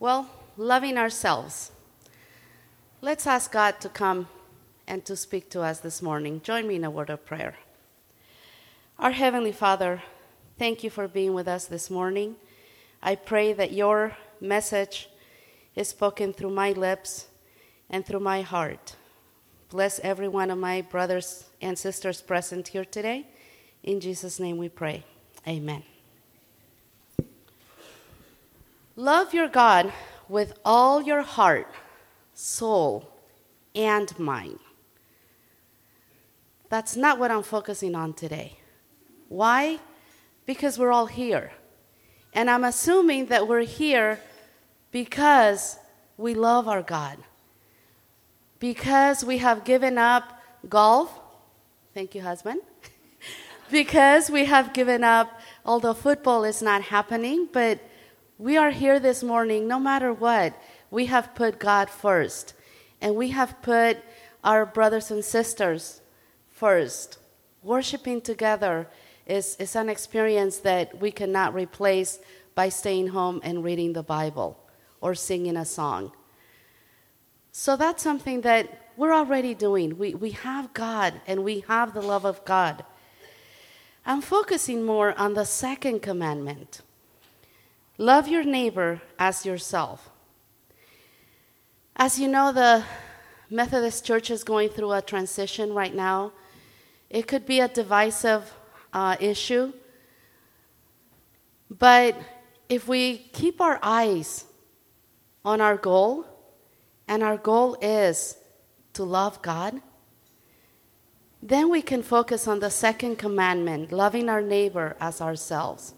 Well, loving ourselves. Let's ask God to come and to speak to us this morning. Join me in a word of prayer. Our Heavenly Father, thank you for being with us this morning. I pray that your message is spoken through my lips and through my heart. Bless every one of my brothers and sisters present here today. In Jesus' name we pray. Amen. Love your God with all your heart, soul, and mind. That's not what I'm focusing on today. Why? Because we're all here. And I'm assuming that we're here because we love our God. Because we have given up golf. Thank you, husband. because we have given up, although football is not happening, but we are here this morning no matter what. We have put God first. And we have put our brothers and sisters first. Worshiping together is, is an experience that we cannot replace by staying home and reading the Bible or singing a song. So that's something that we're already doing. We, we have God and we have the love of God. I'm focusing more on the second commandment love your neighbor as yourself. As you know, the Methodist Church is going through a transition right now. It could be a divisive uh, issue, but if we keep our eyes on our goal, and our goal is to love God, then we can focus on the second commandment, loving our neighbor as ourselves.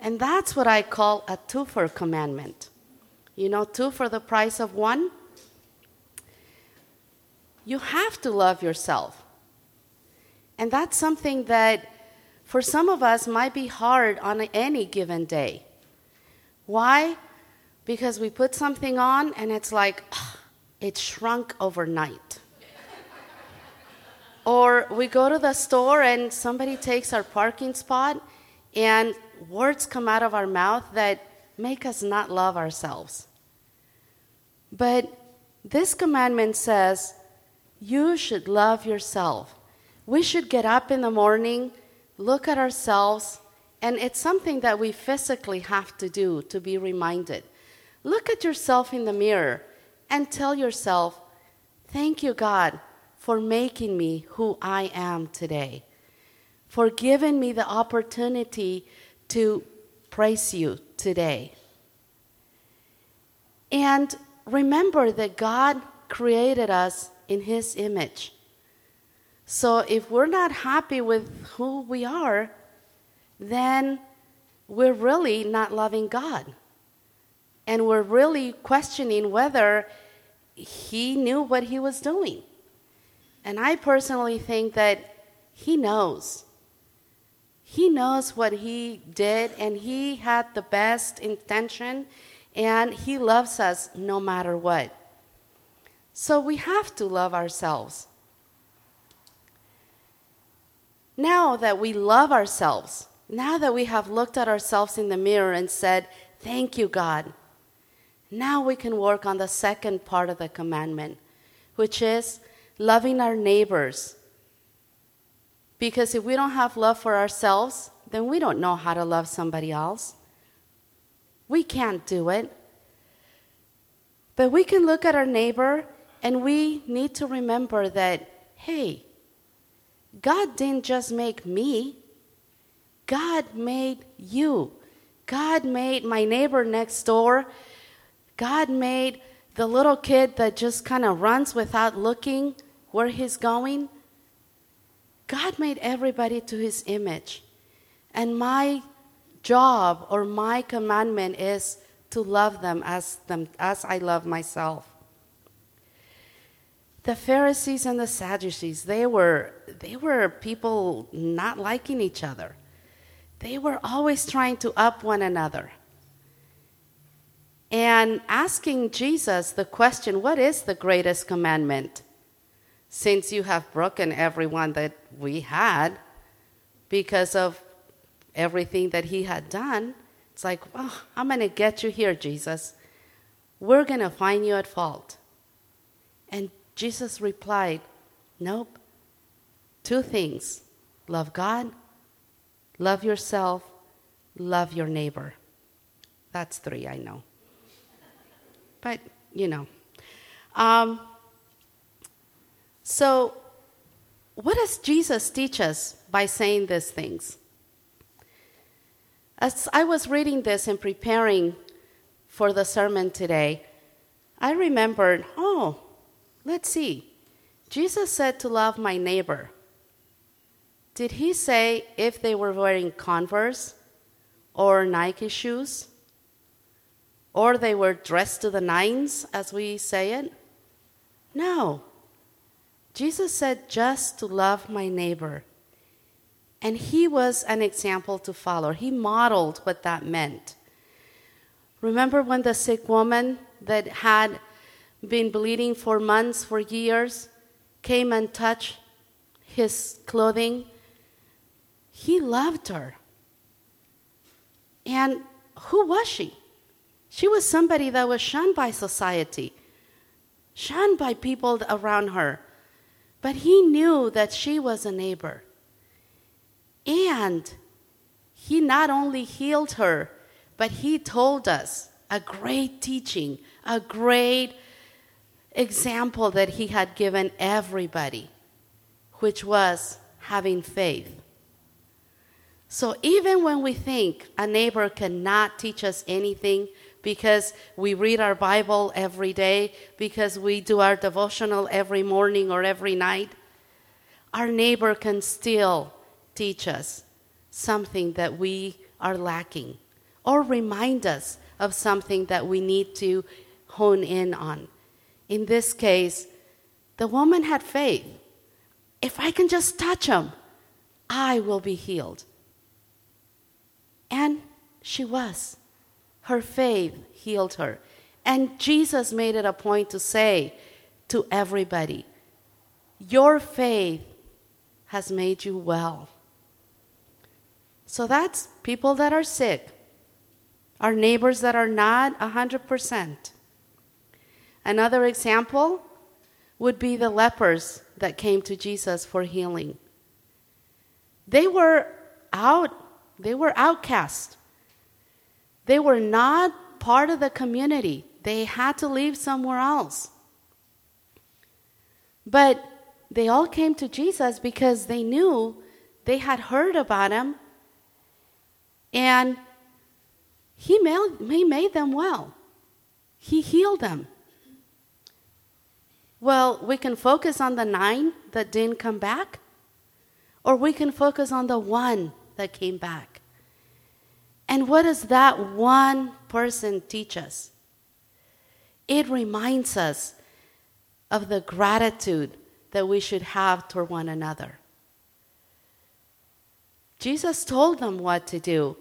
And that's what I call a two for commandment. You know, two for the price of one? You have to love yourself. And that's something that for some of us might be hard on any given day. Why? because we put something on and it's like, ugh, it shrunk overnight. or we go to the store and somebody takes our parking spot and words come out of our mouth that make us not love ourselves. But this commandment says you should love yourself. We should get up in the morning, look at ourselves, and it's something that we physically have to do to be reminded. Look at yourself in the mirror and tell yourself, Thank you, God, for making me who I am today, for giving me the opportunity to praise you today. And remember that God created us in His image. So if we're not happy with who we are, then we're really not loving God and we're really questioning whether he knew what he was doing. And I personally think that he knows. He knows what he did, and he had the best intention, and he loves us no matter what. So we have to love ourselves. Now that we love ourselves, now that we have looked at ourselves in the mirror and said, Thank you, God now we can work on the second part of the commandment, which is loving our neighbors. Because if we don't have love for ourselves, then we don't know how to love somebody else. We can't do it. But we can look at our neighbor and we need to remember that, hey, God didn't just make me, God made you. God made my neighbor next door God made the little kid that just kind of runs without looking where he's going. God made everybody to his image. And my job or my commandment is to love them as, them as I love myself. The Pharisees and the Sadducees, they were, they were people not liking each other. They were always trying to up one another and asking Jesus the question, What is the greatest commandment? Since you have broken every one that we had because of everything that he had done, it's like, well, I'm going to get you here, Jesus. we're going to find you at fault. And Jesus replied, Nope. Two things love God, love yourself, love your neighbor. That's three, I know. But, you know. Um, so, what does Jesus teach us by saying these things? As I was reading this and preparing for the sermon today, I remembered, oh, let's see. Jesus said to love my neighbor. Did he say if they were wearing Converse or Nike shoes? Or they were dressed to the nines, as we say it? No. Jesus said just to love my neighbor. And he was an example to follow. He modeled what that meant. Remember when the sick woman that had been bleeding for months, for years, came and touched his clothing? He loved her. And who was she? She was somebody that was shunned by society, shunned by people around her. But he knew that she was a neighbor. And he not only healed her, but he told us a great teaching, a great example that he had given everybody, which was having faith. So even when we think a neighbor cannot teach us anything because we read our Bible every day, because we do our devotional every morning or every night, our neighbor can still teach us something that we are lacking or remind us of something that we need to hone in on. In this case, the woman had faith. If I can just touch him, I will be healed. And she was. Her faith healed her. And Jesus made it a point to say to everybody, Your faith has made you well. So that's people that are sick, our neighbors that are not 100%. Another example would be the lepers that came to Jesus for healing. They were out, they were outcast. They were not part of the community. They had to leave somewhere else. But they all came to Jesus because they knew they had heard about him and he made, he made them well. He healed them. Well, we can focus on the nine that didn't come back, or we can focus on the one that came back. And what does that one person teach us? It reminds us of the gratitude that we should have toward one another. Jesus told them what to do.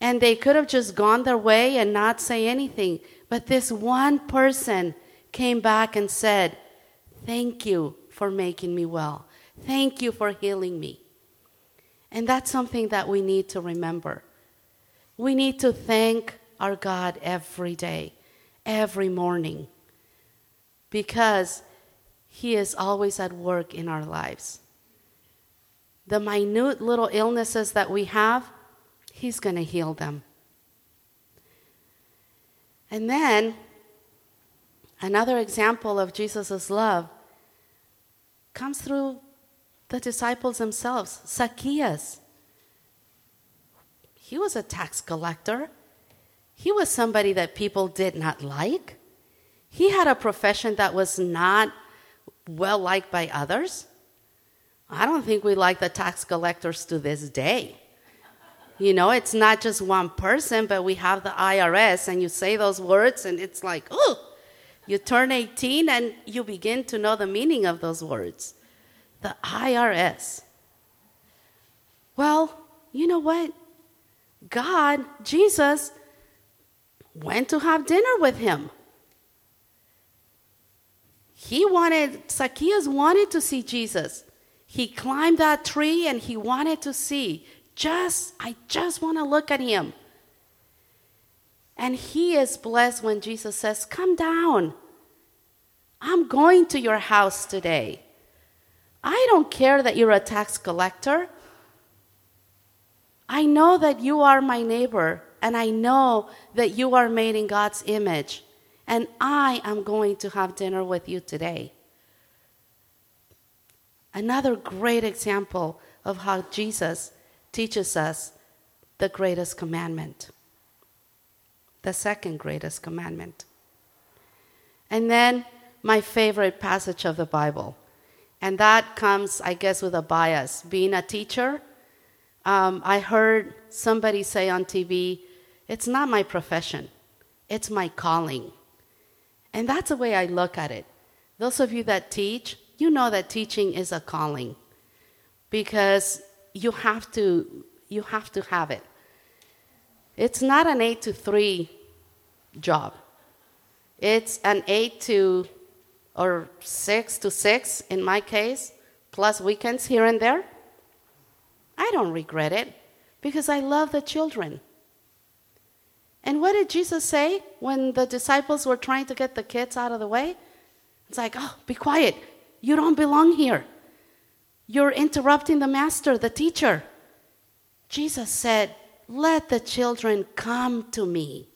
And they could have just gone their way and not say anything. But this one person came back and said, Thank you for making me well. Thank you for healing me. And that's something that we need to remember. We need to thank our God every day, every morning, because He is always at work in our lives. The minute little illnesses that we have, He's going to heal them. And then, another example of Jesus' love comes through the disciples themselves. Zacchaeus. He was a tax collector. He was somebody that people did not like. He had a profession that was not well liked by others. I don't think we like the tax collectors to this day. You know, it's not just one person, but we have the IRS, and you say those words, and it's like, oh, you turn 18 and you begin to know the meaning of those words. The IRS. Well, you know what? God, Jesus, went to have dinner with him. He wanted, Zacchaeus wanted to see Jesus. He climbed that tree and he wanted to see. Just, I just want to look at him. And he is blessed when Jesus says, Come down. I'm going to your house today. I don't care that you're a tax collector. I know that you are my neighbor, and I know that you are made in God's image, and I am going to have dinner with you today. Another great example of how Jesus teaches us the greatest commandment, the second greatest commandment. And then my favorite passage of the Bible. And that comes, I guess, with a bias. Being a teacher, um, I heard somebody say on TV, it's not my profession, it's my calling. And that's the way I look at it. Those of you that teach, you know that teaching is a calling because you have to you have to have it. It's not an 8 to 3 job. It's an 8 to or 6 to 6 in my case, plus weekends here and there. I don't regret it because I love the children. And what did Jesus say when the disciples were trying to get the kids out of the way? It's like, oh, be quiet. You don't belong here. You're interrupting the master, the teacher. Jesus said, Let the children come to me,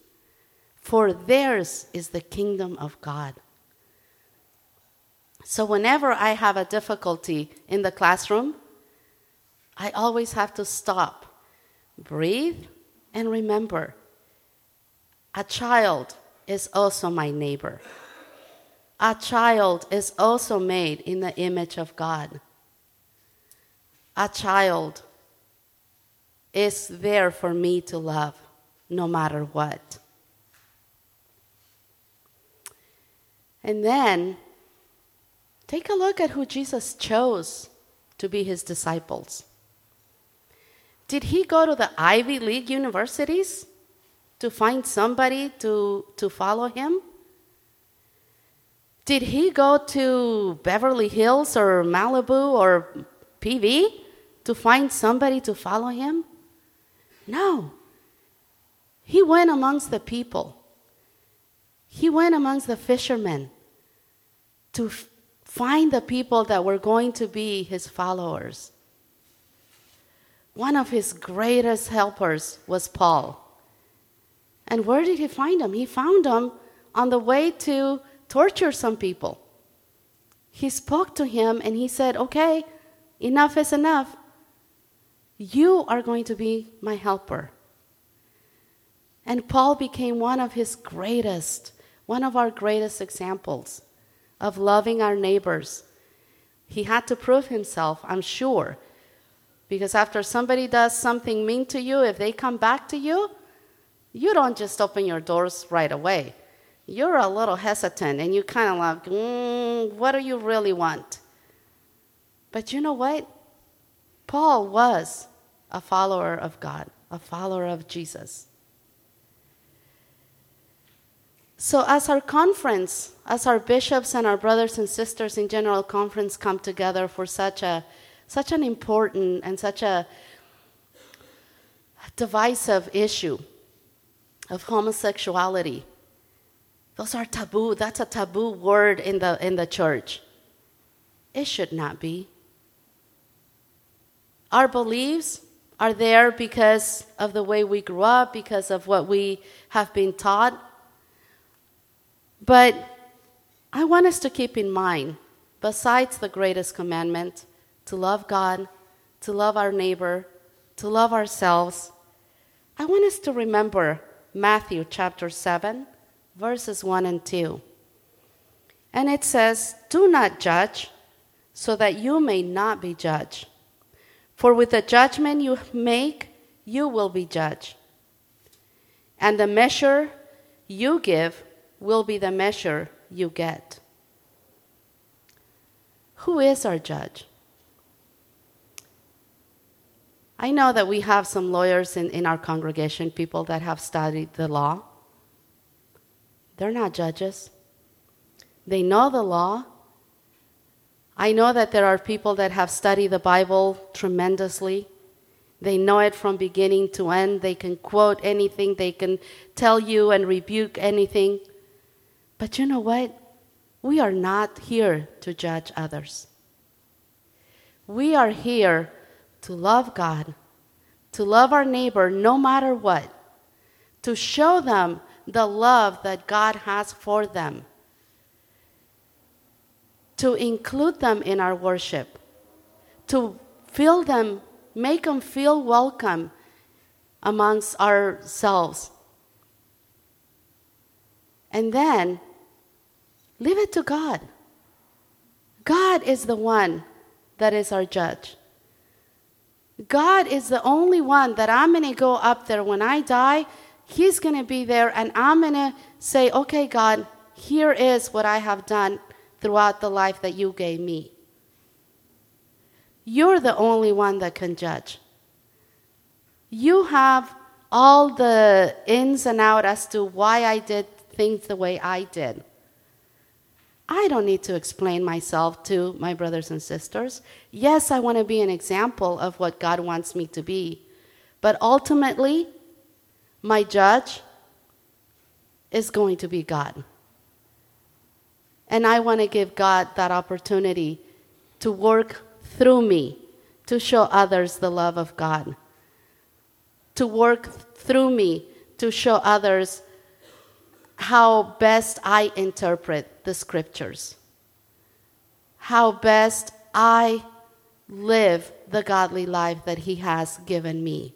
for theirs is the kingdom of God. So, whenever I have a difficulty in the classroom, I always have to stop, breathe, and remember a child is also my neighbor. A child is also made in the image of God. A child is there for me to love no matter what. And then take a look at who Jesus chose to be his disciples. Did he go to the Ivy League universities to find somebody to, to follow him? Did he go to Beverly Hills or Malibu or PV to find somebody to follow him? No. He went amongst the people. He went amongst the fishermen to f- find the people that were going to be his followers. One of his greatest helpers was Paul. And where did he find him? He found him on the way to torture some people. He spoke to him and he said, Okay, enough is enough. You are going to be my helper. And Paul became one of his greatest, one of our greatest examples of loving our neighbors. He had to prove himself, I'm sure. Because after somebody does something mean to you, if they come back to you, you don't just open your doors right away. You're a little hesitant and you kind of like, mm, what do you really want? But you know what? Paul was a follower of God, a follower of Jesus. So, as our conference, as our bishops and our brothers and sisters in General Conference come together for such, a, such an important and such a divisive issue of homosexuality, those are taboo. That's a taboo word in the, in the church. It should not be. Our beliefs are there because of the way we grew up, because of what we have been taught. But I want us to keep in mind, besides the greatest commandment, to love God, to love our neighbor, to love ourselves, I want us to remember Matthew chapter 7, verses 1 and 2. And it says, Do not judge, so that you may not be judged. For with the judgment you make, you will be judged. And the measure you give will be the measure you get. Who is our judge? I know that we have some lawyers in, in our congregation, people that have studied the law. They're not judges, they know the law. I know that there are people that have studied the Bible tremendously They know it from beginning to end. They can quote anything, they can tell you and rebuke anything. But you know what? We are not here to judge others. We are here to love God, to love our neighbor no matter what, to show them the love that God has for them, to include them in our worship, to feel them make them feel welcome amongst ourselves. And then leave it to God. God is the one that is our judge. God is the only one that I'm going to go up there when I die. He's going to be there, and I'm going to say, Okay, God, here is what I have done throughout the life that you gave me. You're the only one that can judge. You have all the ins and outs as to why I did things the way I did. I don't need to explain myself to my brothers and sisters. Yes, I want to be an example of what God wants me to be. But ultimately, my judge is going to be God. And I want to give God that opportunity to work through me to show others the love of God, to work through me to show others how best I interpret the scriptures, how best I live the godly life that He has given me.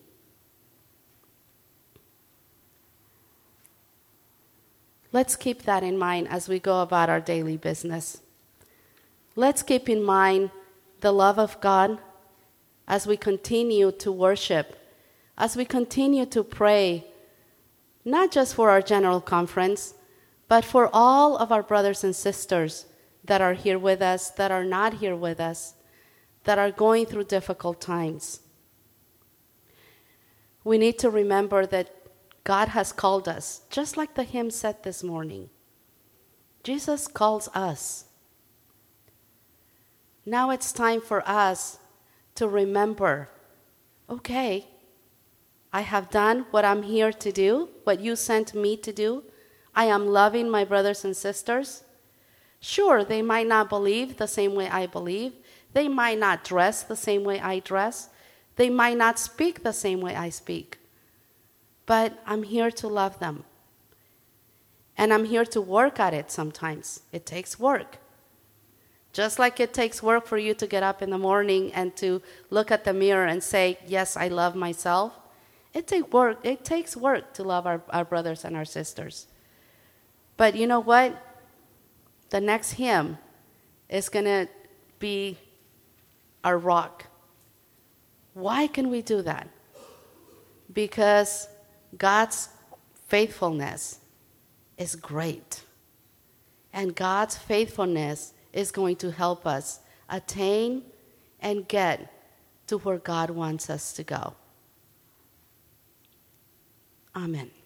Let's keep that in mind as we go about our daily business. Let's keep in mind the love of God as we continue to worship, as we continue to pray, not just for our general conference, but for all of our brothers and sisters that are here with us, that are not here with us, that are going through difficult times. We need to remember that God has called us, just like the hymn said this morning. Jesus calls us. Now it's time for us to remember okay, I have done what I'm here to do, what you sent me to do. I am loving my brothers and sisters. Sure, they might not believe the same way I believe. They might not dress the same way I dress. They might not speak the same way I speak. But I'm here to love them. And I'm here to work at it sometimes. It takes work. Just like it takes work for you to get up in the morning and to look at the mirror and say, Yes, I love myself, it, take work, it takes work to love our, our brothers and our sisters. But you know what? The next hymn is going to be our rock. Why can we do that? Because God's faithfulness is great. And God's faithfulness is going to help us attain and get to where God wants us to go. Amen.